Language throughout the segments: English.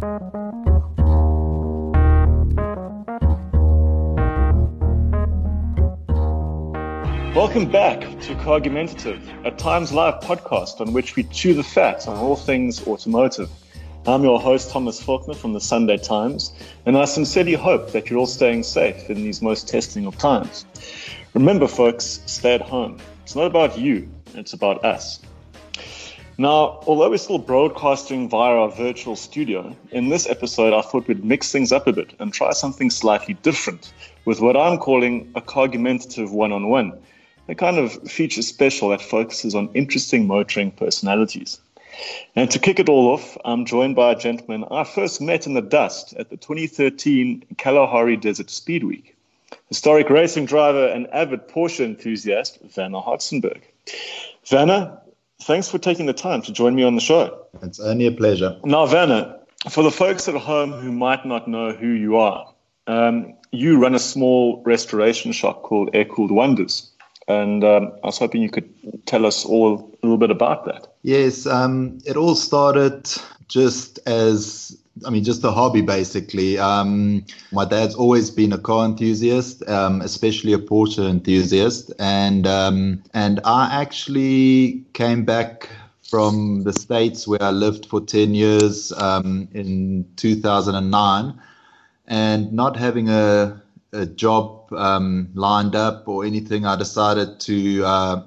Welcome back to Cargumentative, a Times Live podcast on which we chew the fat on all things automotive. I'm your host, Thomas Falkiner from the Sunday Times, and I sincerely hope that you're all staying safe in these most testing of times. Remember, folks, stay at home. It's not about you, it's about us. Now, although we're still broadcasting via our virtual studio, in this episode I thought we'd mix things up a bit and try something slightly different with what I'm calling a cargumentative one on one a kind of feature special that focuses on interesting motoring personalities. And to kick it all off, I'm joined by a gentleman I first met in the dust at the 2013 Kalahari Desert Speed Week. Historic racing driver and avid Porsche enthusiast, Werner Hartzenberg. Werner, thanks for taking the time to join me on the show. It's only a pleasure. Now, Werner, for the folks at home who might not know who you are, um, you run a small restoration shop called Air Cooled Wonders. And um, I was hoping you could tell us all a little bit about that. Yes, um, it all started just as I mean, just a hobby basically. Um, my dad's always been a car enthusiast, um, especially a Porsche enthusiast, and um, and I actually came back from the states where I lived for ten years um, in 2009, and not having a a job um, lined up or anything, I decided to uh,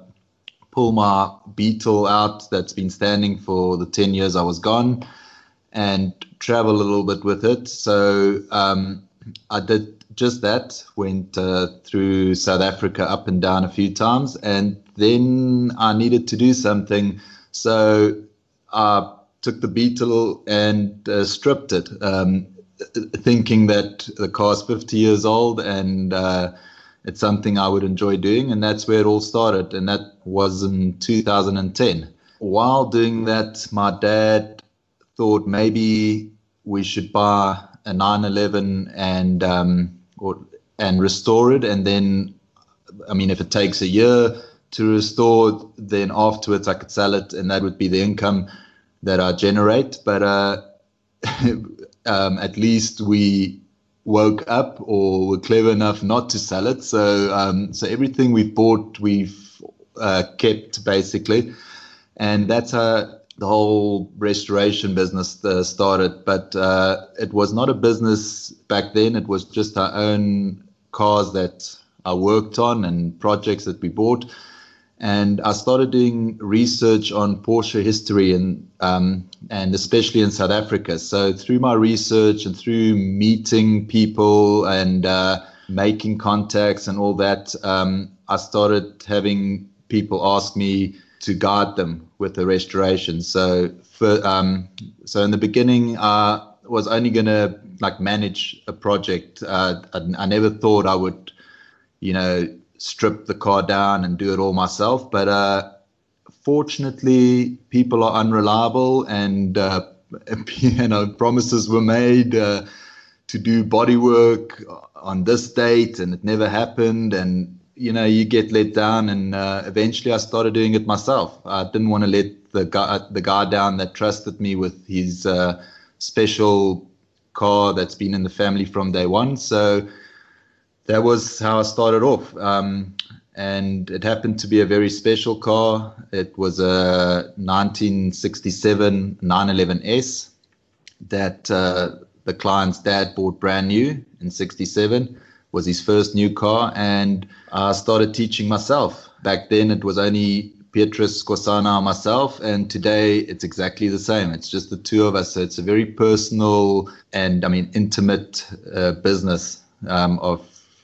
pull my Beetle out that's been standing for the 10 years I was gone and travel a little bit with it. So um, I did just that, went uh, through South Africa up and down a few times, and then I needed to do something. So I took the Beetle and uh, stripped it. Um, thinking that the car is 50 years old and uh, it's something I would enjoy doing. And that's where it all started. And that was in 2010. While doing that, my dad thought maybe we should buy a 911 and um, or and restore it. And then, I mean, if it takes a year to restore, then afterwards I could sell it, and that would be the income that I generate. But uh, um, at least we woke up or were clever enough not to sell it. So um, so everything we've bought, we've uh, kept basically, and that's how the whole restoration business uh, started. But uh, it was not a business back then. It was just our own cars that I worked on and projects that we bought and I started doing research on Porsche history and um, and especially in South Africa. So through my research and through meeting people and uh, making contacts and all that, um, I started having people ask me to guide them with the restoration. So for um, so in the beginning, I was only going to like manage a project. Uh, I, I never thought I would, you know strip the car down and do it all myself. But uh, fortunately, people are unreliable, and uh, you know promises were made uh, to do body work on this date, and it never happened. And you know you get let down, and uh, eventually I started doing it myself. I didn't want to let the guy the guy down that trusted me with his uh, special car that's been in the family from day one. So that was how I started off. Um, and it happened to be a very special car. It was a 1967 911S that uh, the client's dad bought brand new in 67 was his first new car and I started teaching myself. Back then it was only Kosana and myself and today it's exactly the same. It's just the two of us. So it's a very personal and I mean intimate uh, business um, of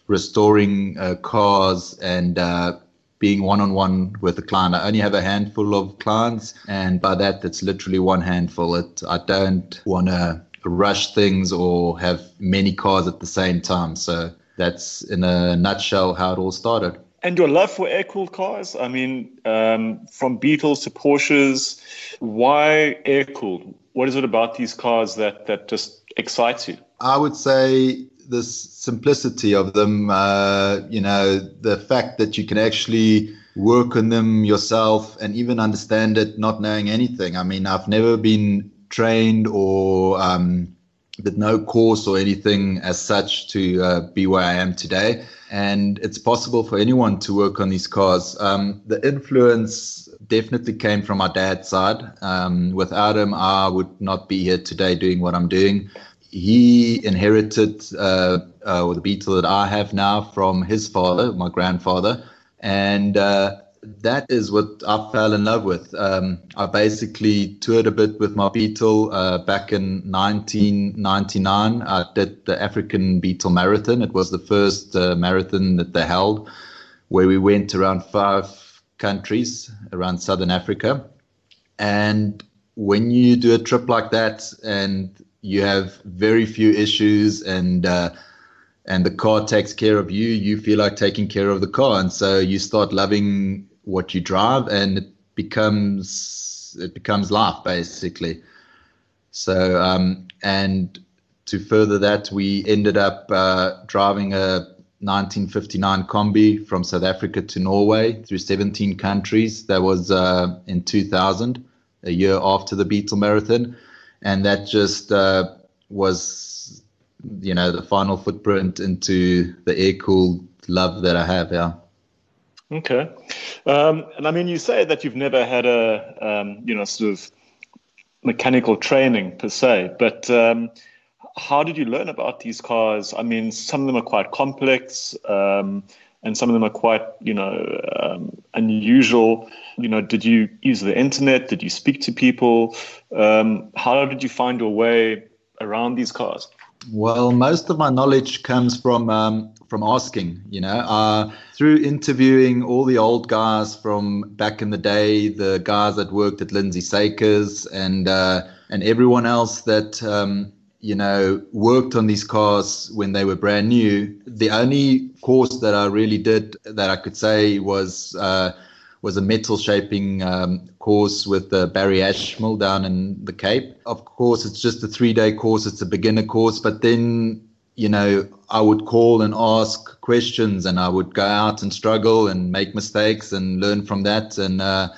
restoring uh, cars and uh, being one on one with a client. I only have a handful of clients, and by that, it's literally one handful. It, I don't want to rush things or have many cars at the same time. So that's in a nutshell how it all started. And your love for air cooled cars? I mean, um, from Beetles to Porsches, why air cooled? What is it about these cars that, that just excites you? I would say the simplicity of them, uh, you know, the fact that you can actually work on them yourself and even understand it not knowing anything. I mean, I've never been trained or um, but no course or anything as such to uh, be where I am today. And it's possible for anyone to work on these cars. Um, the influence definitely came from my dad's side. Um, without him, I would not be here today doing what I'm doing. He inherited uh, uh, the Beetle that I have now from his father, my grandfather. And uh, that is what I fell in love with. Um, I basically toured a bit with my Beetle uh, back in 1999. I did the African Beetle Marathon. It was the first uh, marathon that they held, where we went around five countries around Southern Africa. And when you do a trip like that, and you have very few issues, and uh, and the car takes care of you, you feel like taking care of the car, and so you start loving what you drive, and it becomes it becomes life basically. So um, and to further that, we ended up uh, driving a 1959 combi from South Africa to Norway through 17 countries. That was uh, in 2000, a year after the Beetle Marathon, and that just uh, was, you know, the final footprint into the air cooled love that I have. Yeah. Okay. Um, and I mean, you say that you've never had a, um, you know, sort of mechanical training per se, but um, how did you learn about these cars? I mean, some of them are quite complex, um, and some of them are quite, you know, um, unusual. You know, did you use the internet? Did you speak to people? Um, how did you find your way around these cars? Well, most of my knowledge comes from um, from asking. You know, uh, through interviewing all the old guys from back in the day, the guys that worked at Lindsay Sakers, and uh, and everyone else that um, you know worked on these cars when they were brand new. The only course that I really did that I could say was. Uh, was a metal shaping um, course with uh, Barry Ashmole down in the Cape. Of course, it's just a three day course, it's a beginner course, but then, you know, I would call and ask questions and I would go out and struggle and make mistakes and learn from that. And uh,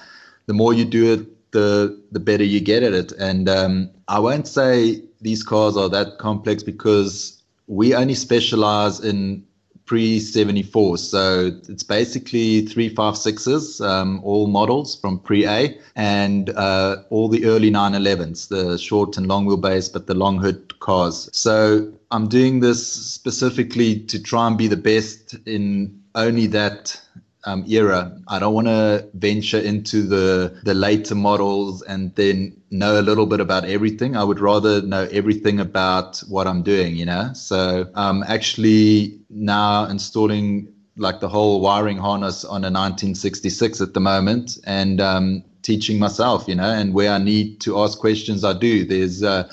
the more you do it, the, the better you get at it. And um, I won't say these cars are that complex because we only specialize in pre 74. So it's basically 356s, um, all models from pre A, and uh, all the early 911s, the short and long wheelbase, but the long hood cars. So I'm doing this specifically to try and be the best in only that um, era. I don't want to venture into the the later models and then know a little bit about everything. I would rather know everything about what I'm doing. You know, so I'm actually now installing like the whole wiring harness on a 1966 at the moment and um, teaching myself. You know, and where I need to ask questions, I do. There's uh,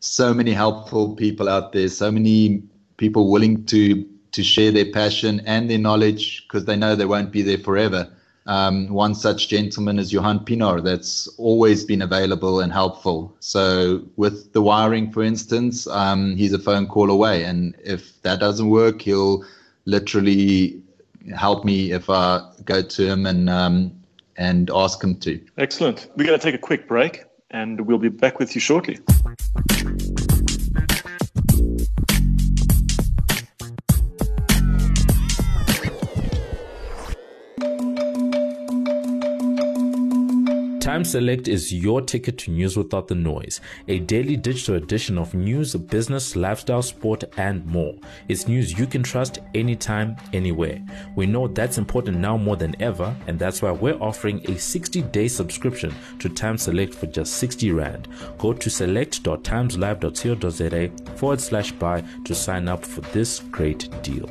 so many helpful people out there. So many people willing to to share their passion and their knowledge because they know they won't be there forever. Um, one such gentleman is Johan Pinar that's always been available and helpful. So with the wiring, for instance, um, he's a phone call away. And if that doesn't work, he'll literally help me if I go to him and um, and ask him to. Excellent. We're going to take a quick break and we'll be back with you shortly. Times Select is your ticket to news without the noise. A daily digital edition of news, business, lifestyle, sport, and more. It's news you can trust anytime, anywhere. We know that's important now more than ever, and that's why we're offering a 60 day subscription to Times Select for just 60 Rand. Go to select.timeslive.co.za forward slash buy to sign up for this great deal.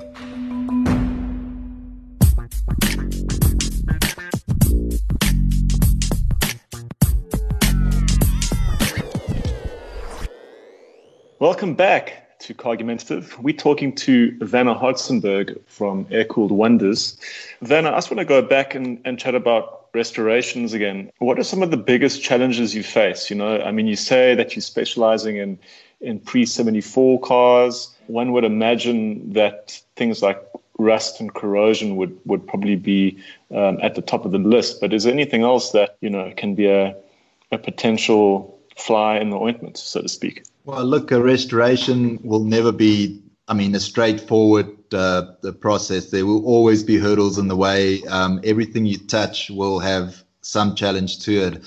Welcome back to Cargumentative. We're talking to Werner Hartzenberg from Air Cooled Wonders. Vanna, I just want to go back and, and chat about restorations again. What are some of the biggest challenges you face? You know, I mean, you say that you're specializing in, in pre 74 cars. One would imagine that things like rust and corrosion would, would probably be um, at the top of the list. But is there anything else that, you know, can be a, a potential fly in the ointment, so to speak? Well, look, a restoration will never be, I mean, a straightforward uh, the process. There will always be hurdles in the way. Um, everything you touch will have some challenge to it.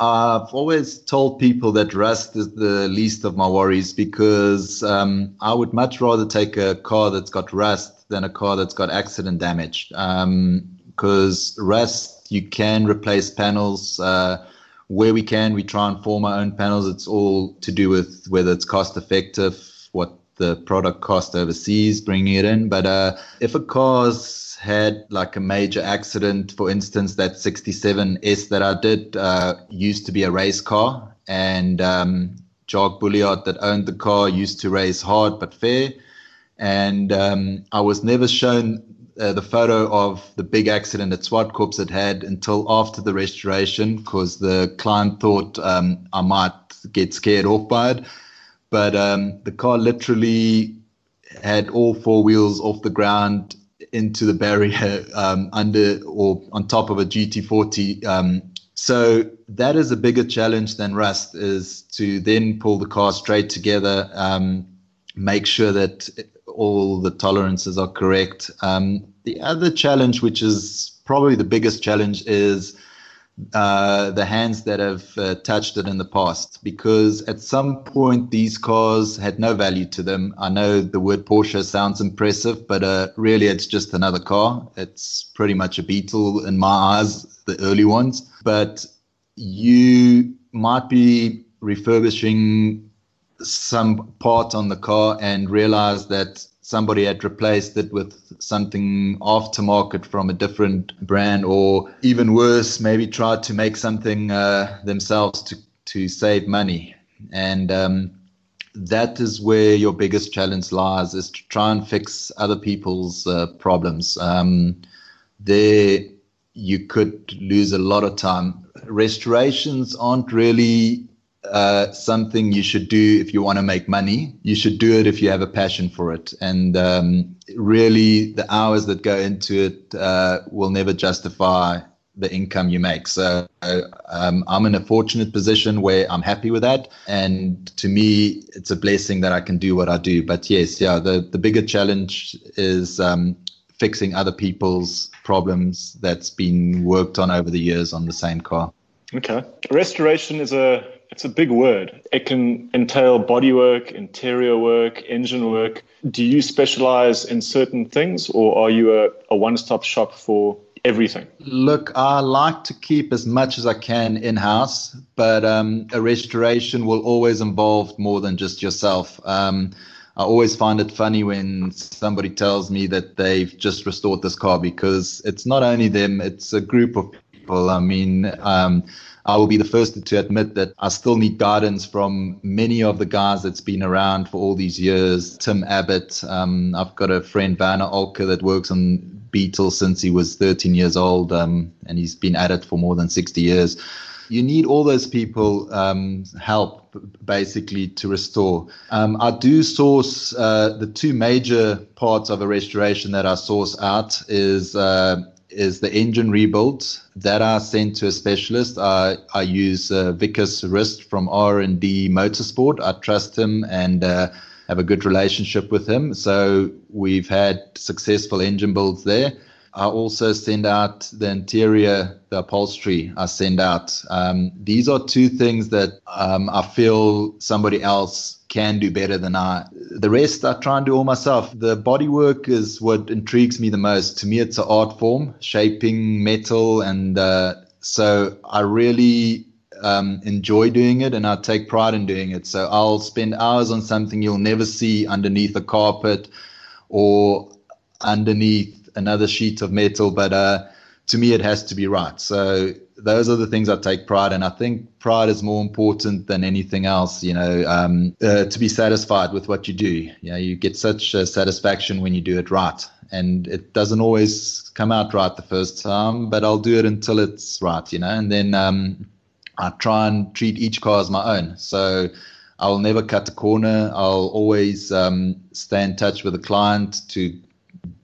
I've always told people that rust is the least of my worries because um, I would much rather take a car that's got rust than a car that's got accident damage. Because um, rust, you can replace panels. Uh, where we can, we try and form our own panels. It's all to do with whether it's cost effective, what the product cost overseas, bringing it in. But uh, if a car's had like a major accident, for instance, that 67S that I did uh, used to be a race car, and um, Jacques Bulliard that owned the car used to race hard but fair. And um, I was never shown uh, the photo of the big accident that Swartkorps had had until after the restoration because the client thought um, I might get scared off by it. But um, the car literally had all four wheels off the ground into the barrier um, under or on top of a GT40. Um, so that is a bigger challenge than rust is to then pull the car straight together, um, make sure that all the tolerances are correct. Um, the other challenge, which is probably the biggest challenge, is uh, the hands that have uh, touched it in the past because at some point these cars had no value to them. I know the word Porsche sounds impressive, but uh, really it's just another car. It's pretty much a Beetle in my eyes, the early ones. But you might be refurbishing some part on the car and realize that somebody had replaced it with something aftermarket from a different brand, or even worse, maybe tried to make something uh, themselves to, to save money. And um, that is where your biggest challenge lies, is to try and fix other people's uh, problems. Um, there, you could lose a lot of time. Restorations aren't really uh, something you should do if you want to make money. You should do it if you have a passion for it. And um, really, the hours that go into it uh, will never justify the income you make. So um, I'm in a fortunate position where I'm happy with that. And to me, it's a blessing that I can do what I do. But yes, yeah, the, the bigger challenge is um, fixing other people's problems that's been worked on over the years on the same car. Okay. Restoration is a it's a big word. It can entail bodywork, interior work, engine work. Do you specialize in certain things or are you a, a one stop shop for everything? Look, I like to keep as much as I can in house, but um, a restoration will always involve more than just yourself. Um, I always find it funny when somebody tells me that they've just restored this car because it's not only them, it's a group of people. I mean, um, I will be the first to admit that I still need guidance from many of the guys that's been around for all these years. Tim Abbott, um, I've got a friend, Werner Olke, that works on Beetle since he was 13 years old, um, and he's been at it for more than 60 years. You need all those people um, help basically to restore. Um, I do source uh, the two major parts of a restoration that I source out is uh, is the engine rebuild that I sent to a specialist. I, I use uh, Vickers Rist from R&D Motorsport. I trust him and uh, have a good relationship with him. So we've had successful engine builds there. I also send out the interior, the upholstery. I send out. Um, these are two things that um, I feel somebody else can do better than I. The rest I try and do all myself. The bodywork is what intrigues me the most. To me, it's an art form, shaping metal, and uh, so I really um, enjoy doing it, and I take pride in doing it. So I'll spend hours on something you'll never see underneath a carpet or underneath another sheet of metal, but uh, to me, it has to be right. So those are the things I take pride in. I think pride is more important than anything else. You know, um, uh, to be satisfied with what you do. You know, you get such satisfaction when you do it right, and it doesn't always come out right the first time, but I'll do it until it's right. You know, and then um, I try and treat each car as my own. So. I'll never cut a corner. I'll always um, stay in touch with the client to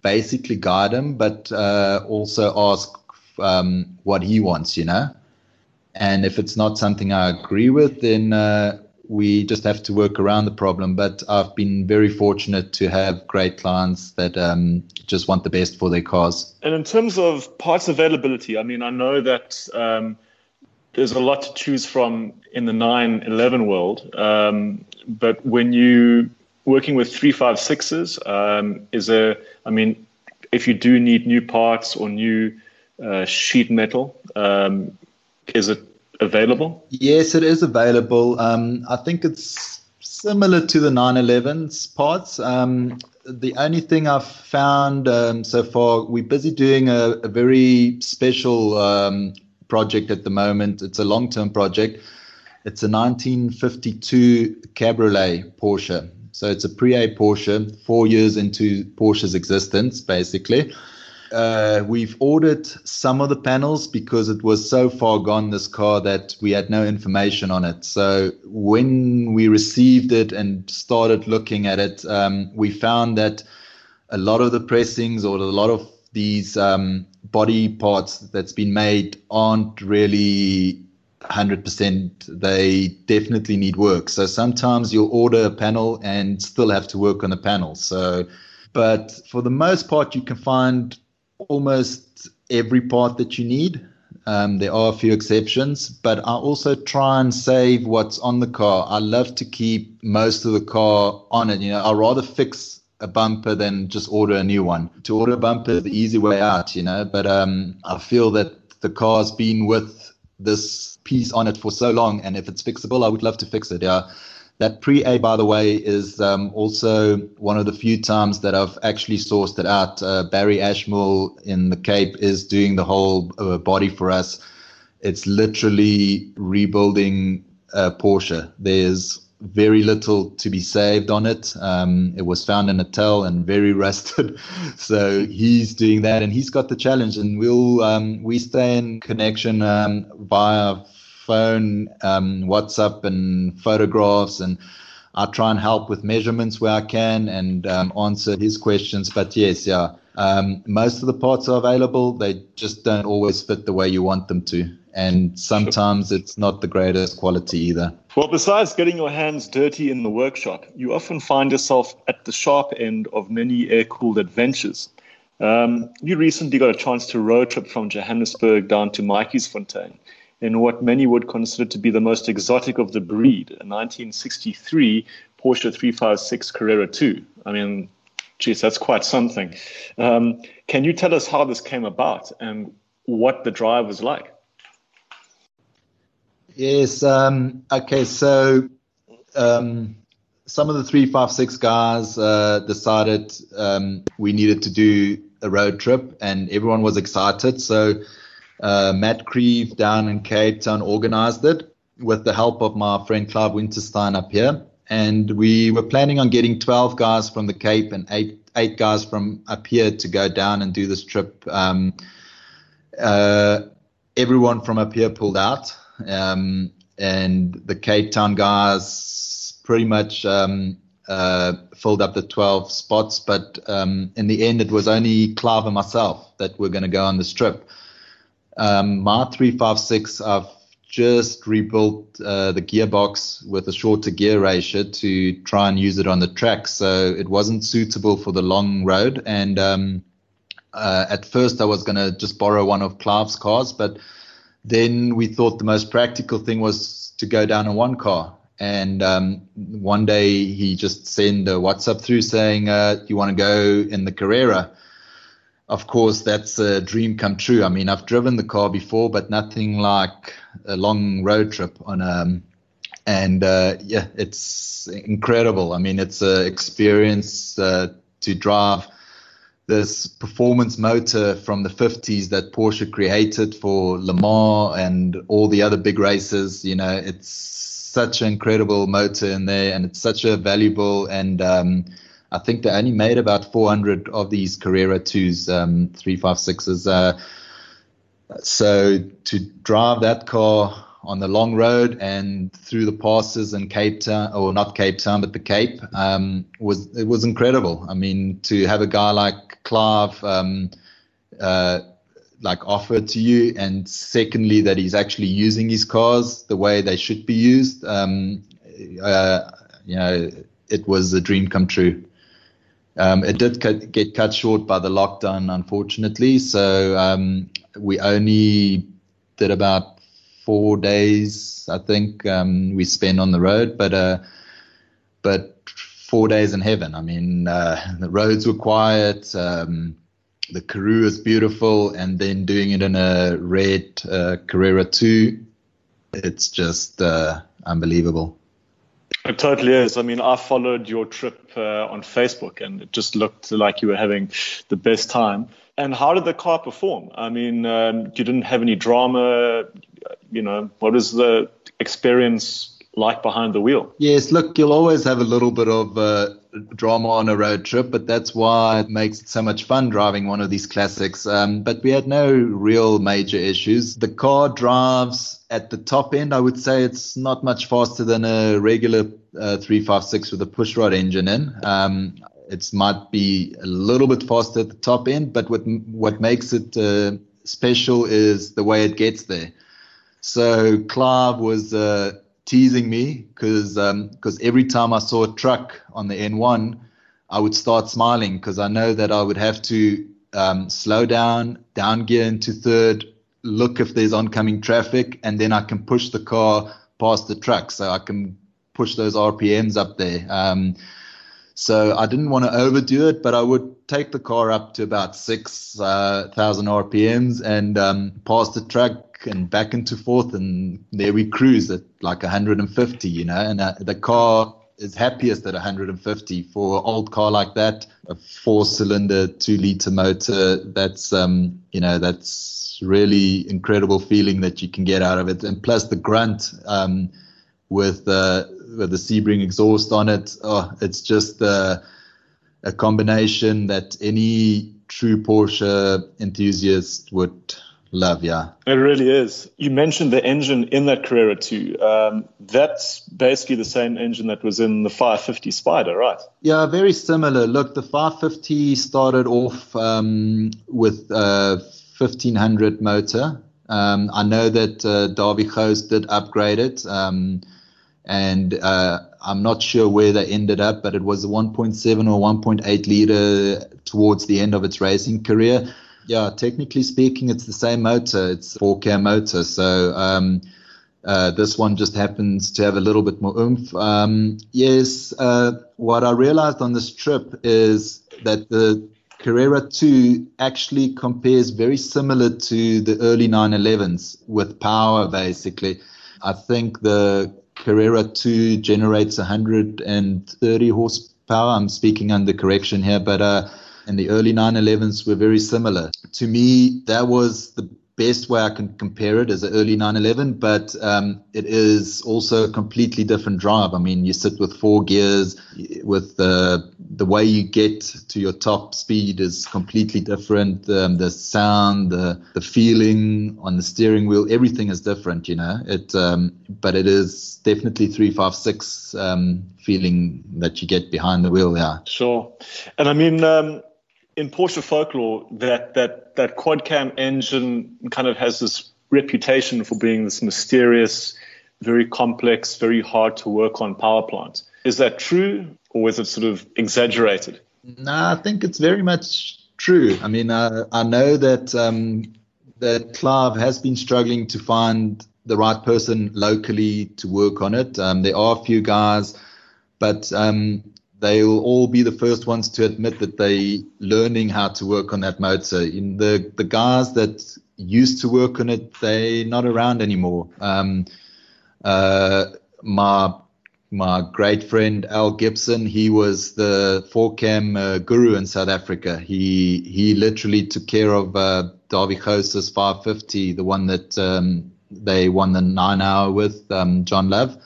basically guide him, but uh, also ask um, what he wants, you know. And if it's not something I agree with, then uh, we just have to work around the problem. But I've been very fortunate to have great clients that um, just want the best for their cars. And in terms of parts availability, I mean, I know that um, there's a lot to choose from in the 911 world. Um, but when you working with 356s, um, is a, I mean, if you do need new parts or new uh, sheet metal, um, is it available? Yes, it is available. Um, I think it's similar to the 911s parts. Um, the only thing I've found um, so far, we're busy doing a, a very special um, project at the moment. It's a long term project. It's a 1952 Cabriolet Porsche. So it's a pre A Porsche, four years into Porsche's existence, basically. Uh, we've ordered some of the panels because it was so far gone, this car, that we had no information on it. So when we received it and started looking at it, um, we found that a lot of the pressings or a lot of these um, body parts that's been made aren't really 100%. They definitely need work. So sometimes you'll order a panel and still have to work on the panel. So, but for the most part, you can find almost every part that you need. Um, there are a few exceptions, but I also try and save what's on the car. I love to keep most of the car on it. You know, I'd rather fix a bumper than just order a new one. To order a bumper is the easy way out, you know, but um, I feel that the car's been with this piece on it for so long, and if it's fixable, I would love to fix it. Yeah. That pre A, by the way, is um, also one of the few times that I've actually sourced it out. Uh, Barry Ashmore in the Cape is doing the whole uh, body for us. It's literally rebuilding a Porsche. There's very little to be saved on it. Um, it was found in a tell and very rusted. so he's doing that and he's got the challenge and we'll, um, we stay in connection um, via phone, um, WhatsApp, and photographs, and I try and help with measurements where I can and um, answer his questions. But yes, yeah, um, most of the parts are available. They just don't always fit the way you want them to, and sometimes it's not the greatest quality either. Well, besides getting your hands dirty in the workshop, you often find yourself at the sharp end of many air-cooled adventures. Um, you recently got a chance to road trip from Johannesburg down to Matjiesfontein in what many would consider to be the most exotic of the breed, a 1963 Porsche 356 Carrera 2. I mean, geez, that's quite something. Um, can you tell us how this came about and what the drive was like? Yes. Um, okay. So um, some of the 356 guys uh, decided um, we needed to do a road trip, and everyone was excited. So uh, Matt Creve down in Cape Town organized it with the help of my friend Clive Winterstein up here. And we were planning on getting 12 guys from the Cape and eight, eight guys from up here to go down and do this trip. Um, uh, everyone from up here pulled out. Um, and the Cape Town guys pretty much um, uh, filled up the 12 spots. But um, in the end, it was only Clive and myself that were going to go on this trip. Um, my 356, I've just rebuilt uh, the gearbox with a shorter gear ratio to try and use it on the track. So it wasn't suitable for the long road. And um, uh, at first, I was going to just borrow one of Clive's cars, but then we thought the most practical thing was to go down in one car. And um, one day he just sent a WhatsApp through saying, uh, "You want to go in the Carrera?" Of course, that's a dream come true. I mean, I've driven the car before, but nothing like a long road trip on a. and uh, yeah, it's incredible. I mean, it's an experience uh, to drive this performance motor from the 50s that Porsche created for Le Mans and all the other big races. You know, it's such an incredible motor in there, and it's such a valuable and um, I think they only made about 400 of these Carrera 2s, um, 356s. Uh, so to drive that car on the long road and through the passes in Cape Town, or not Cape Town, but the Cape, um, was it was incredible. I mean, to have a guy like Clive, um, uh, like offer to you, and secondly that he's actually using his cars the way they should be used. Um, uh, you know, it was a dream come true. Um, it did cut, get cut short by the lockdown, unfortunately. So um, we only did about four days, I think, um, we spent on the road. But uh, but four days in heaven. I mean, uh, the roads were quiet. Um, the Karoo is beautiful, and then doing it in a red uh, Carrera 2, it's just uh, unbelievable. It totally is. I mean, I followed your trip uh, on Facebook, and it just looked like you were having the best time. And how did the car perform? I mean, um, you didn't have any drama. You know, what was the experience like behind the wheel? Yes, look, you'll always have a little bit of uh, drama on a road trip, but that's why it makes it so much fun driving one of these classics. Um, but we had no real major issues. The car drives at the top end. I would say it's not much faster than a regular uh, 356 with a pushrod engine in. Um, it might be a little bit faster at the top end, but what what makes it uh, special is the way it gets there. So Clive was uh, teasing me because because um, every time I saw a truck on the N1, I would start smiling because I know that I would have to um, slow down, down gear into third, look if there's oncoming traffic, and then I can push the car past the truck, so I can push those RPMs up there. Um, so I didn't want to overdo it, but I would take the car up to about six uh, thousand RPMs and um, pass the truck and back and to forth, and there we cruise at like 150, you know, and uh, the car is happiest at 150 for an old car like that, a four-cylinder, two-liter motor. That's um, you know, that's really incredible feeling that you can get out of it, and plus the grunt um, with uh, with the Sebring exhaust on it. Oh, it's just uh, a combination that any true Porsche enthusiast would love, yeah. It really is. You mentioned the engine in that Carrera 2. Um, that's basically the same engine that was in the 550 Spyder, right? Yeah, very similar. Look, the 550 started off um, with a 1500 motor. Um, I know that uh, Davy Gous did upgrade it, um, and uh, I'm not sure where they ended up, but it was a 1.7 or 1.8 liter towards the end of its racing career yeah, technically speaking, it's the same motor. It's a four cam motor. So um, uh, this one just happens to have a little bit more oomph. Um, yes, uh, what I realized on this trip is that the Carrera 2 actually compares very similar to the early 911s with power, basically. I think the Carrera 2 generates 130 horsepower. I'm speaking under correction here, but uh, and the early 911s were very similar. To me, that was the best way I can compare it as an early 911, but um, it is also a completely different drive. I mean, you sit with four gears, with the the way you get to your top speed is completely different. Um, the sound, the the feeling on the steering wheel, everything is different. You know, it um, but it is definitely three five six um, feeling that you get behind the wheel. Yeah, sure. And I mean um, in Porsche folklore that that that quad cam engine kind of has this reputation for being this mysterious, very complex, very hard to work on power plant. Is that true, or is it sort of exaggerated? No, I think it's very much true. I mean, uh, I know that um, that Clive has been struggling to find the right person locally to work on it. Um, there are a few guys, but um, they'll all be the first ones to admit that they learning how to work on that motor. In the the guys that used to work on it, they're not around anymore. Um, uh, my my great friend Al Gibson, he was the four cam uh, guru in South Africa. He he literally took care of uh, Davy Gous's 550, the one that um, they won the nine hour with um, John Love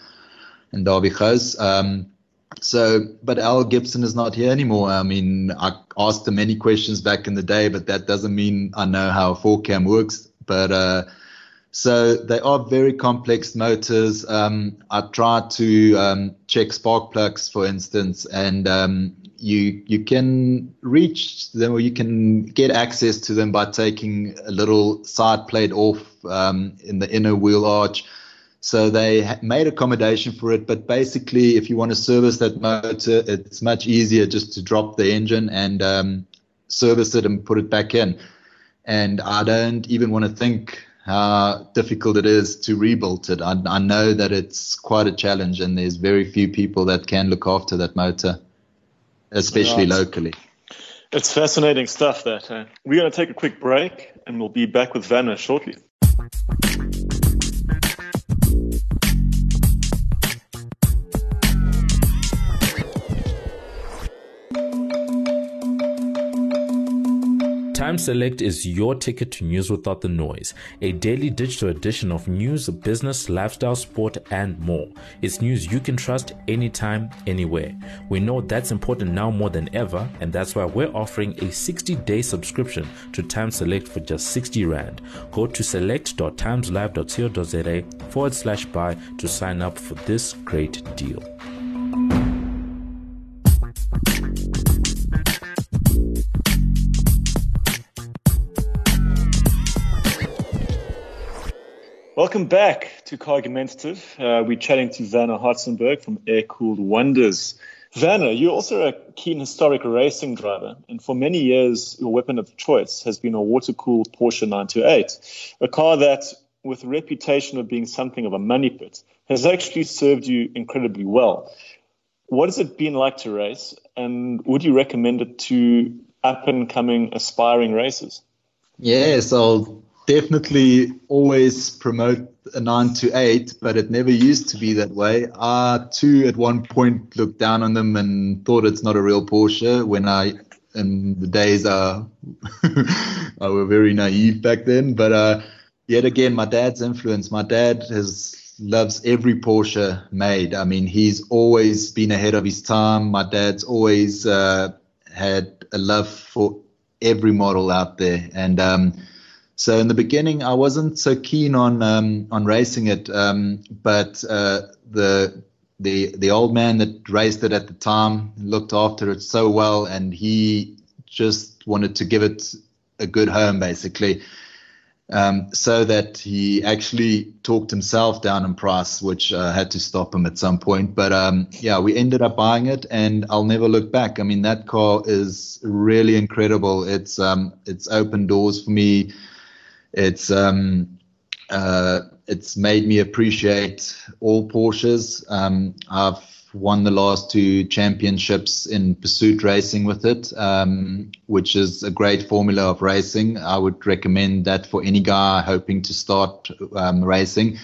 and Davy Gous. Um, so, but Al Gibson is not here anymore. I mean, I asked him many questions back in the day, but that doesn't mean I know how a four cam works. But uh, so they are very complex motors. Um, I try to um, check spark plugs, for instance, and um, you you can reach them or you can get access to them by taking a little side plate off um, in the inner wheel arch So they made accommodation for it, but basically, if you want to service that motor, it's much easier just to drop the engine and um, service it and put it back in. And I don't even want to think how difficult it is to rebuild it. I, I know that it's quite a challenge, and there's very few people that can look after that motor, especially right. locally. It's fascinating stuff. That uh, we're going to take a quick break, and we'll be back with Werner shortly. Times Select is your ticket to news without the noise, a daily digital edition of news, business, lifestyle, sport, and more. It's news you can trust anytime, anywhere. We know that's important now more than ever, and that's why we're offering a 60 day subscription to Times Select for just 60 Rand. Go to select.timeslive.co.za forward slash buy to sign up for this great deal. Welcome back to Cargumentative. Uh, we're chatting to Werner Hartzenberg from Air Cooled Wonders. Werner, you're also a keen historic racing driver, and for many years, your weapon of choice has been a water cooled Porsche 928, a car that, with a reputation of being something of a money pit, has actually served you incredibly well. What has it been like to race, and would you recommend it to up and coming aspiring racers? Yes, I'll definitely always promote a 9 to 8, but it never used to be that way. I too at one point looked down on them and thought it's not a real Porsche when I in the days uh, I were very naive back then. But uh, yet again, my dad's influence. My dad has loves every Porsche made. I mean, he's always been ahead of his time. My dad's always uh, had a love for every model out there, and um, so in the beginning, I wasn't so keen on um, on racing it, um, but uh, the the the old man that raced it at the time looked after it so well, and he just wanted to give it a good home, basically. Um, so that he actually talked himself down in price, which uh, had to stop him at some point. But um, yeah, we ended up buying it, and I'll never look back. I mean, that car is really incredible. It's um, it's opened doors for me it's um, uh, it's made me appreciate all Porsches. Um, I've won the last two championships in pursuit racing with it, um, which is a great formula of racing. I would recommend that for any guy hoping to start um, racing,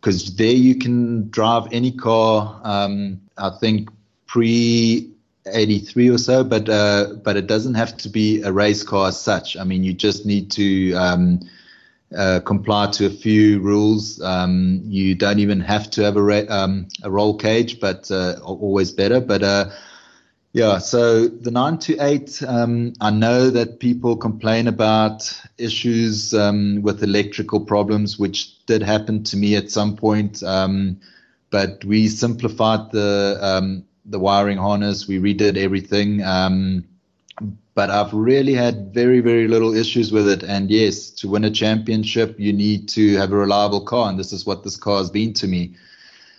because there you can drive any car. Um, I think pre 83 or so, but uh, but it doesn't have to be a race car as such. I mean, you just need to um, uh, comply to a few rules. Um, you don't even have to have a, ra- um, a roll cage, but uh, always better. But uh, yeah, so the 928, um, I know that people complain about issues um, with electrical problems, which did happen to me at some point. Um, but we simplified the um, the wiring harness. We redid everything but I've really had very, very little issues with it. And yes, to win a championship, you need to have a reliable car. And this is what this car has been to me.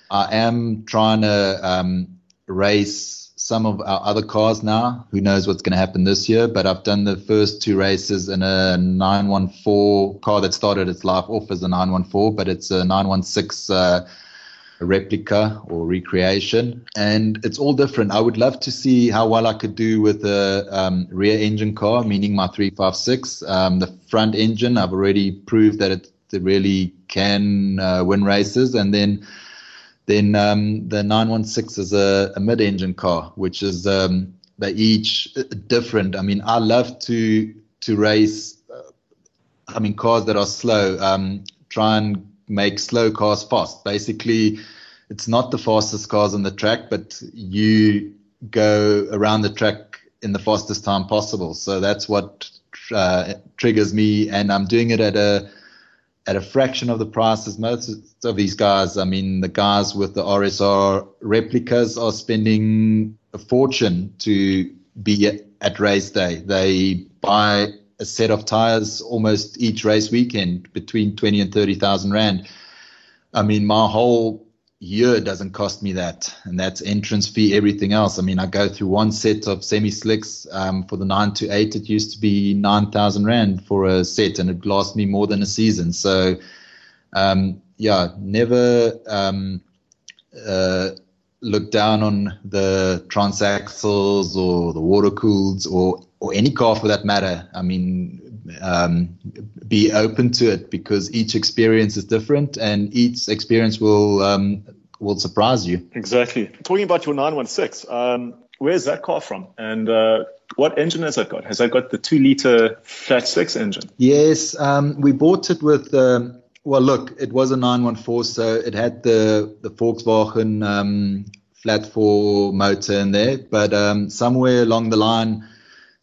I am trying to um, race some of our other cars now. Who knows what's going to happen this year? But I've done the first two races in a 914 car that started its life off as a 914, but it's a 916. Uh, a replica or recreation, and it's all different. I would love to see how well I could do with a um, rear engine car, meaning my 356. Um, the front engine, I've already proved that it, it really can uh, win races, and then then um, the 916 is a, a mid-engine car, which is um, they're each different. I mean, I love to to race. Uh, I mean, cars that are slow. Um, try and make slow cars fast. Basically, it's not the fastest cars on the track, but you go around the track in the fastest time possible. So that's what uh, triggers me, and I'm doing it at a at a fraction of the price as most of these guys. I mean, the guys with the RSR replicas are spending a fortune to be at race day. They buy a set of tires almost each race weekend between 20 and 30,000 Rand. I mean, my whole year doesn't cost me that, and that's entrance fee, everything else. I mean, I go through one set of semi slicks um, for the nine to eight. It used to be nine thousand rand for a set, and it lasts me more than a season. So, um, yeah, never um, uh, look down on the transaxles or the water cooled or or any car for that matter. I mean, um, be open to it because each experience is different and each experience will um, will surprise you. Exactly. Talking about your 916, um, where's that car from? And uh, what engine has that got? Has that got the two liter flat six engine? Yes, um, we bought it with. Um, well, look, it was a 914, so it had the the Volkswagen um, flat four motor in there, but somewhere along the line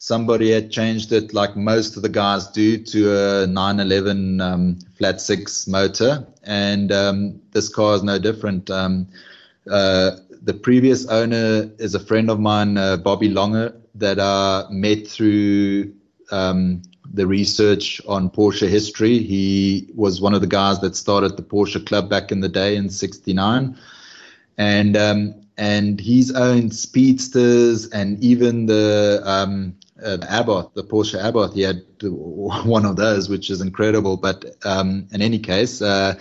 somebody had changed it like most of the guys do to a 911 um, flat six motor. And um, this car is no different. Um, uh, the previous owner is a friend of mine uh, bobby longer that i met through um, the research on porsche history. He was one of the guys that started the porsche club back in the day in 69 and um, and he's owned speedsters and even the um, uh, Abarth, the Porsche Abarth. He had one of those, which is incredible. But um, in any case, uh,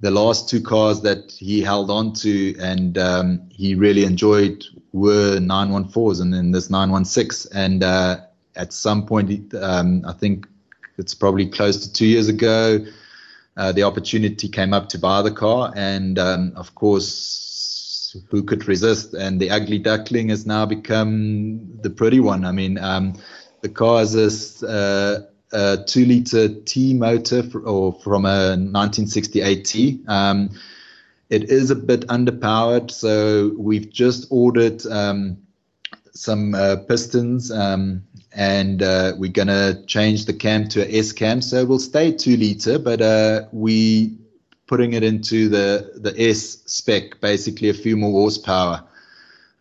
the last two cars that he held on to and um, he really enjoyed were 914s and then this 916. And uh, at some point, um, I think it's probably close to two years ago, uh, the opportunity came up to buy the car. And um, of course, who could resist? And the ugly duckling has now become the pretty one. I mean, um, the car is a, uh, two liter T motor for, or from a 1968 T. Um, it is a bit underpowered, so we've just ordered um, some uh, pistons um, and uh, we're going to change the cam to a S cam. So we'll stay two liter, but uh, we putting it into the the S spec, basically a few more horsepower.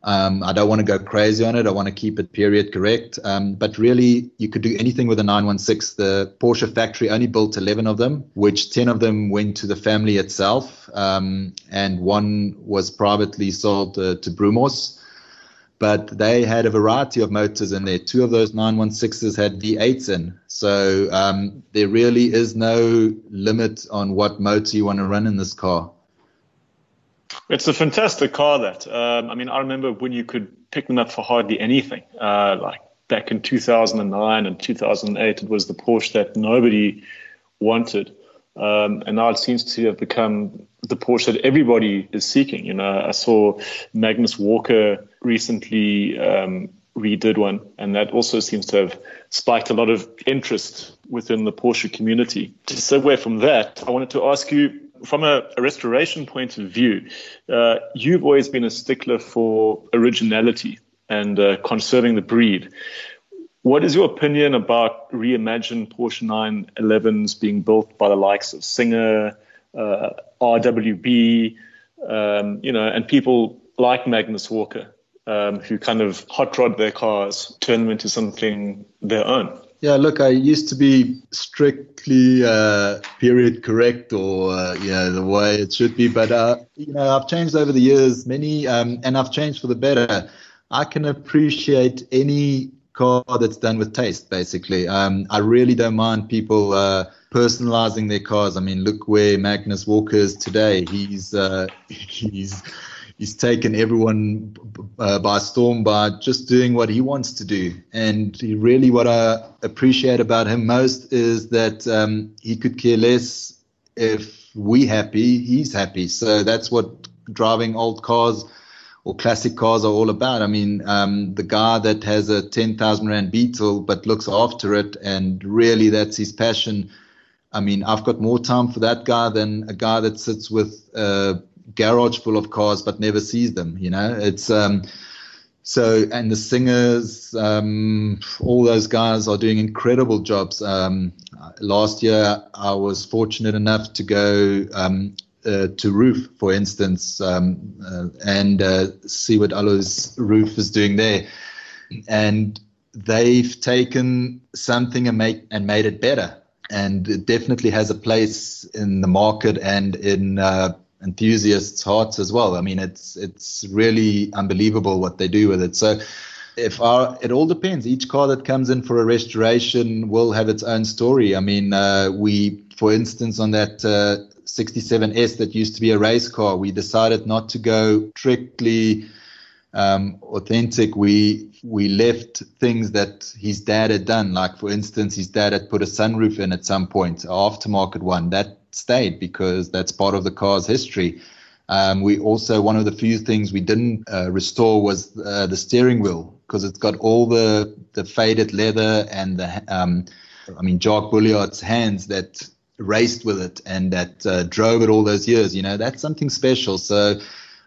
Um, I don't want to go crazy on it. I want to keep it period correct. Um, but really, you could do anything with a 916. The Porsche factory only built 11 of them, which 10 of them went to the family itself, um, and one was privately sold uh, to Brumos but they had a variety of motors in there. Two of those 916s had V8s in. So um, there really is no limit on what motor you want to run in this car. It's a fantastic car, that. Um, I mean, I remember when you could pick them up for hardly anything. Uh, like back in 2009 and 2008, it was the Porsche that nobody wanted. Um, and now it seems to have become the Porsche that everybody is seeking. You know, I saw Magnus Walker recently um, redid one, and that also seems to have spiked a lot of interest within the Porsche community. To segue from that, I wanted to ask you from a, a restoration point of view, uh, you've always been a stickler for originality and uh, conserving the breed. What is your opinion about reimagined Porsche 911s being built by the likes of Singer, uh, RWB, um, you know, and people like Magnus Walker, um, who kind of hot rod their cars, turn them into something their own? Yeah, look, I used to be strictly uh, period correct or, uh, know, the way it should be. But, uh, you know, I've changed over the years, many, um, and I've changed for the better. I can appreciate any car that's done with taste, basically. Um, I really don't mind people uh, personalizing their cars. I mean, look where Magnus Walker is today. He's uh, he's he's taken everyone uh, by storm by just doing what he wants to do. And really, what I appreciate about him most is that um, he could care less if we happy, he's happy. So that's what driving old cars or classic cars are all about. I mean, um, the guy that has a 10,000 Rand Beetle but looks after it and really that's his passion. I mean, I've got more time for that guy than a guy that sits with a garage full of cars but never sees them, you know? It's, um, so, and the singers, um, all those guys are doing incredible jobs. Um, last year, I was fortunate enough to go um, uh, to Ruf, for instance, um, uh, and uh, see what Alois Ruf is doing there. And they've taken something and, make, and made it better. and it definitely has a place in the market and in uh, enthusiasts' hearts as well. I mean, it's it's really unbelievable what they do with it. So if our, it all depends. Each car that comes in for a restoration will have its own story. I mean, uh, we, for instance, on that uh, 67S that used to be a race car, we decided not to go strictly um, authentic. We we left things that his dad had done, like for instance, his dad had put a sunroof in at some point, aftermarket one. That stayed because that's part of the car's history. Um, we also one of the few things we didn't uh, restore was uh, the steering wheel because it's got all the the faded leather and the um, I mean Jacques Bulliard's hands that raced with it and that uh, drove it all those years. You know that's something special. So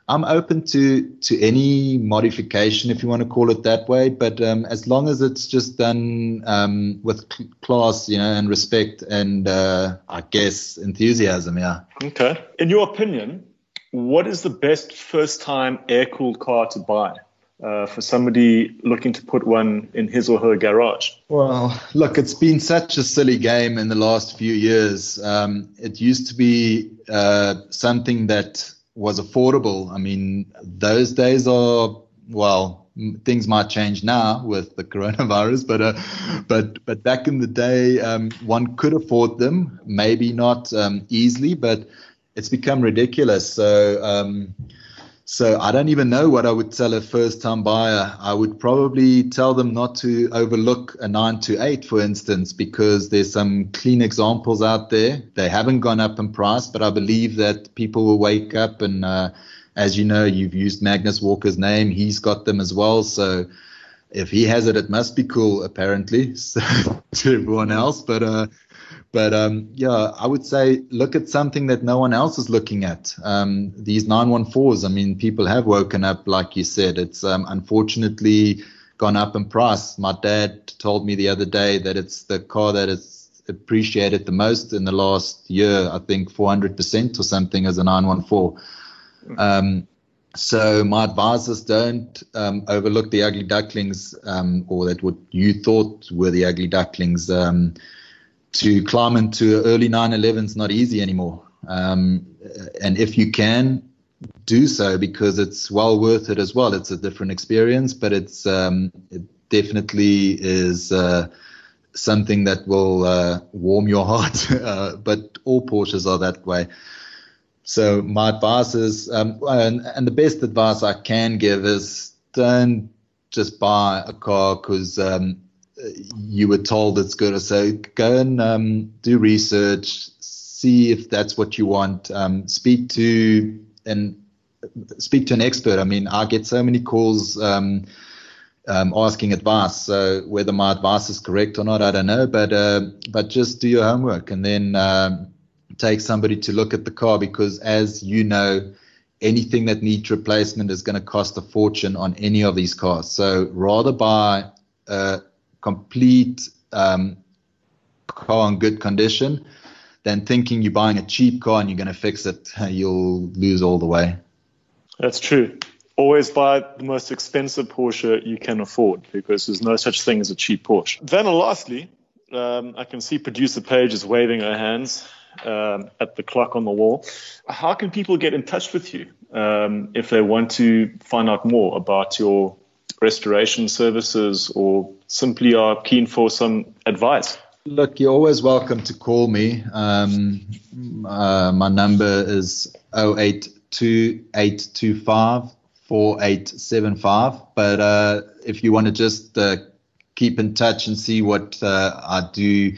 I'm open to to any modification if you want to call it that way. But um, as long as it's just done um, with class, you know, and respect and uh, I guess enthusiasm. Yeah. Okay. In your opinion what is the best first time air cooled car to buy? Uh, for somebody looking to put one in his or her garage? Well, look, it's been such a silly game in the last few years. Um, it used to be uh, something that was affordable. I mean, those days are, well, things might change now with the coronavirus, but uh, but but back in the day, um, one could afford them. Maybe not um, easily, but it's become ridiculous. So, um, so I don't even know what I would tell a first-time buyer. I would probably tell them not to overlook a nine two eight, for instance, because there's some clean examples out there. They haven't gone up in price, but I believe that people will wake up and, uh, as you know, you've used Magnus Walker's name. He's got them as well. So if he has it, it must be cool, apparently, so, to everyone else. But uh, but um, yeah, I would say look at something that no one else is looking at. Um, these 914s, I mean, people have woken up, like you said. It's um, unfortunately gone up in price. My dad told me the other day that it's the car that is appreciated the most in the last year. I think 400% or something as a 914. Um, so my advisors don't um, overlook the ugly ducklings, um, or that what you thought were the ugly ducklings. To climb into early 911 is not easy anymore. Um, and if you can, do so because it's well worth it as well. It's a different experience, but it's um, it definitely is uh, something that will uh, warm your heart. uh, but all Porsches are that way. So my advice is, um, and, and, the best advice I can give is don't just buy a car because um, you were told it's good. So go and um, do research, see if that's what you want. Um, speak to and speak to an expert. I mean, I get so many calls um, um, asking advice. So whether my advice is correct or not, I don't know. But uh, but just do your homework and then um, take somebody to look at the car because, as you know. Anything that needs replacement is going to cost a fortune on any of these cars. So rather buy a complete um, car in good condition than thinking you're buying a cheap car and you're going to fix it. You'll lose all the way. That's true. Always buy the most expensive Porsche you can afford because there's no such thing as a cheap Porsche. Then, lastly, um, I can see producer Paige is waving her hands um, at the clock on the wall. How can people get in touch with you um, if they want to find out more about your restoration services or simply are keen for some advice? Look, you're always welcome to call me. Um, uh, my number is 082825 4875. But uh, if you want to just uh, keep in touch and see what uh, I do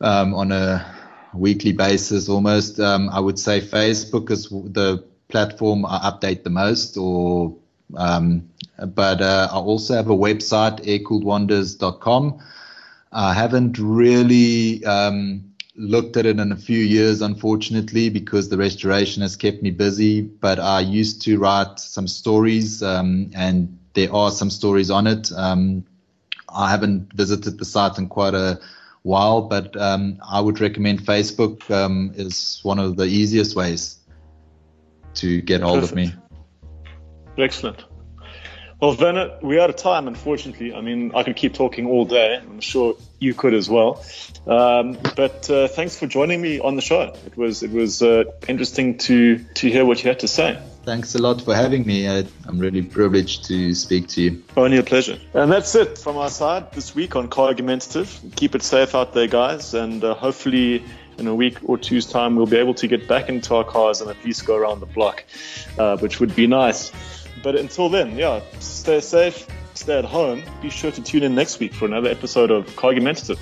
um, on a weekly basis almost, um, I would say Facebook is the platform I update the most or um, but uh, I also have a website, aircooledwonders.com. I haven't really um, looked at it in a few years, unfortunately, because the restoration has kept me busy. But I used to write some stories, um, and there are some stories on it. Um, I haven't visited the site in quite a while, but um, I would recommend Facebook um, is one of the easiest ways to get hold of me. Excellent. Well, Werner, we're out of time, unfortunately. I mean, I could keep talking all day. I'm sure you could as well. Um, but uh, thanks for joining me on the show. It was it was uh, interesting to to hear what you had to say. Thanks a lot for having me. I, am really privileged to speak to you. Only a pleasure. And that's it from our side this week on Car Argumentative. Keep it safe out there, guys, and uh, hopefully in a week or two's time we'll be able to get back into our cars and at least go around the block, uh, which would be nice. But until then, yeah, stay safe, stay at home. Be sure to tune in next week for another episode of Argumentative.